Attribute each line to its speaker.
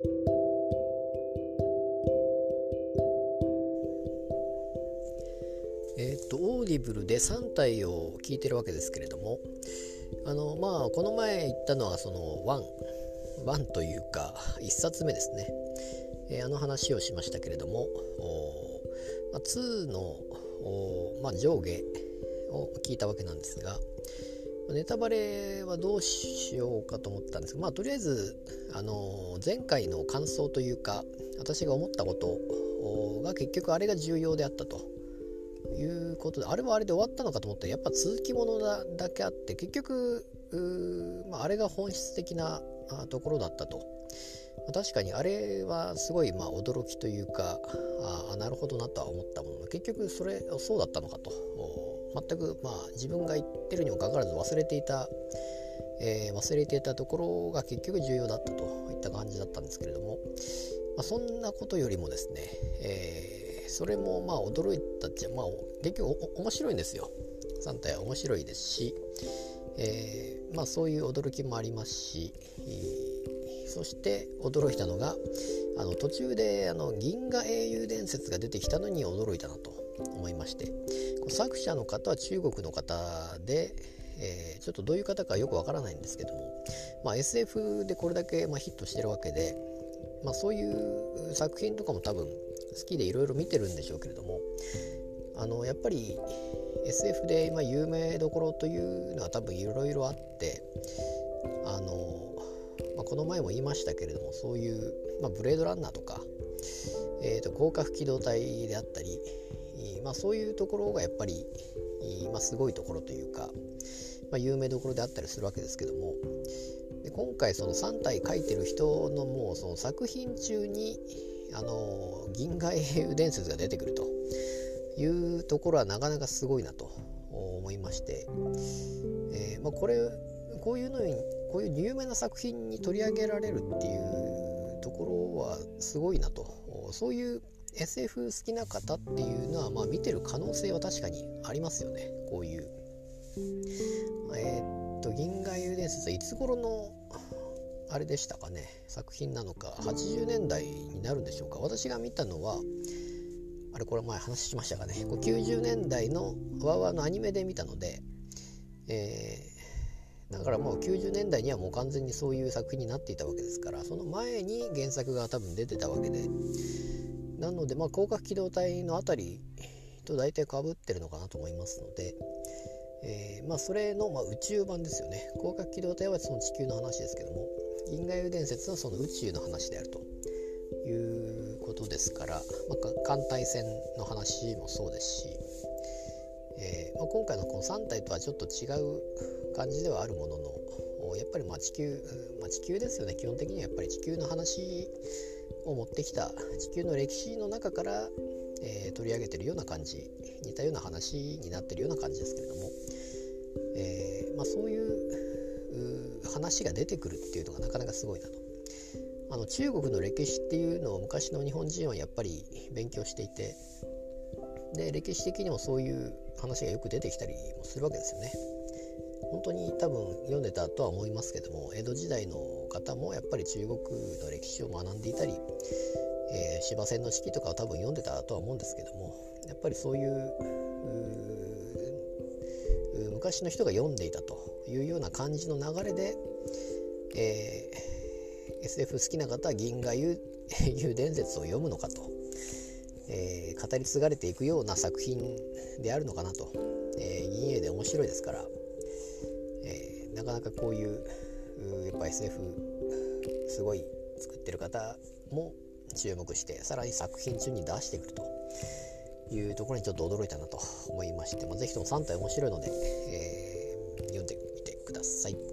Speaker 1: えっ、とオーディブルで3体を聞いてるわけですけれどもあのまあこの前言ったのはその1 1というか1冊目ですね、えー、あの話をしましたけれどもまあ、2のまあ、上下を聞いたわけなんですがネタバレはどうしようかと思ったんですが、まあ、とりあえず、あの前回の感想というか私が思ったことが結局あれが重要であったということであれはあれで終わったのかと思ったらやっぱ続きものだだけあって結局まあ、あれが本質的なところだったと。確かにあれはすごいまあ驚きというかあなるほどなとは思ったものの結局それそうだったのかと。全くまあ自分が言ってるにもかかわらず忘れていた、えー、忘れていたところが結局重要だったといった感じだったんですけれども、まあ、そんなことよりもですね、えー、それもまあ驚いたっちゃまあ結局面白いんですよ。3体は面白いですし、えー、まあそういう驚きもありますし、そして驚いたのがあの途中であの銀河英雄伝説が出てきたのに驚いたなと。思いまして作者の方は中国の方で、えー、ちょっとどういう方かよくわからないんですけども、まあ、SF でこれだけ、まあ、ヒットしてるわけで、まあ、そういう作品とかも多分好きでいろいろ見てるんでしょうけれどもあのやっぱり SF で今有名どころというのは多分いろいろあってあのまあ、この前も言いましたけれどもそういう、まあ、ブレードランナーとか、えーと、豪華機動隊であったり、まあ、そういうところがやっぱり、まあ、すごいところというか、まあ、有名どころであったりするわけですけどもで今回その3体書いてる人のもうその作品中にあの銀河英雄伝説が出てくるというところはなかなかすごいなと思いまして、えーまあ、これこういうのにこういう有名な作品に取り上げられるっていうところはすごいなとそういう SF 好きな方っていうのは、まあ、見てる可能性は確かにありますよね。こういう。えー、っと「銀河遊伝説」いつ頃のあれでしたかね。作品なのか。80年代になるんでしょうか。私が見たのはあれこれ前話しましたかね。これ90年代のワーワーのアニメで見たので、えーだからもう90年代にはもう完全にそういう作品になっていたわけですからその前に原作が多分出てたわけでなのでまあ広角機動隊の辺りと大体かぶってるのかなと思いますので、えー、まあそれのま宇宙版ですよね。広角機動隊はその地球の話ですけども銀河遊伝説はその宇宙の話であるということですから、まあ、艦隊戦の話もそうですし、えーまあ、今回のこの3体とはちょっと違う感じではあるもののやっぱりま地球、まあ、地球ですよね。基本的にはやっぱり地球の話を持ってきた地球の歴史の中から、えー、取り上げてるような感じ似たような話になってるような感じですけれども、えー、まあ、そういう話が出てくるっていうのがなかなかすごいなと。あの中国の歴史っていうのを昔の日本人はやっぱり勉強していてで歴史的にもそういう話がよく出てきたりもするわけですよね。本当に多分読んでたとは思いますけども江戸時代の方もやっぱり中国の歴史を学んでいたり、えー、司馬遷の式とかは多分読んでたとは思うんですけどもやっぱりそういう昔の人が読んでいたというような感じの流れで、えー、SF 好きな方は銀河 遊伝説を読むのかと、えー、語り継がれていくような作品であるのかなと、えー、銀英で面白いですから。なかなかこういうやっぱ SF すごい作ってる方も注目してさらに作品中に出してくるというところにちょっと驚いたなと思いまして、まあ、ぜひとも3体面白いので、えー、読んでみてください。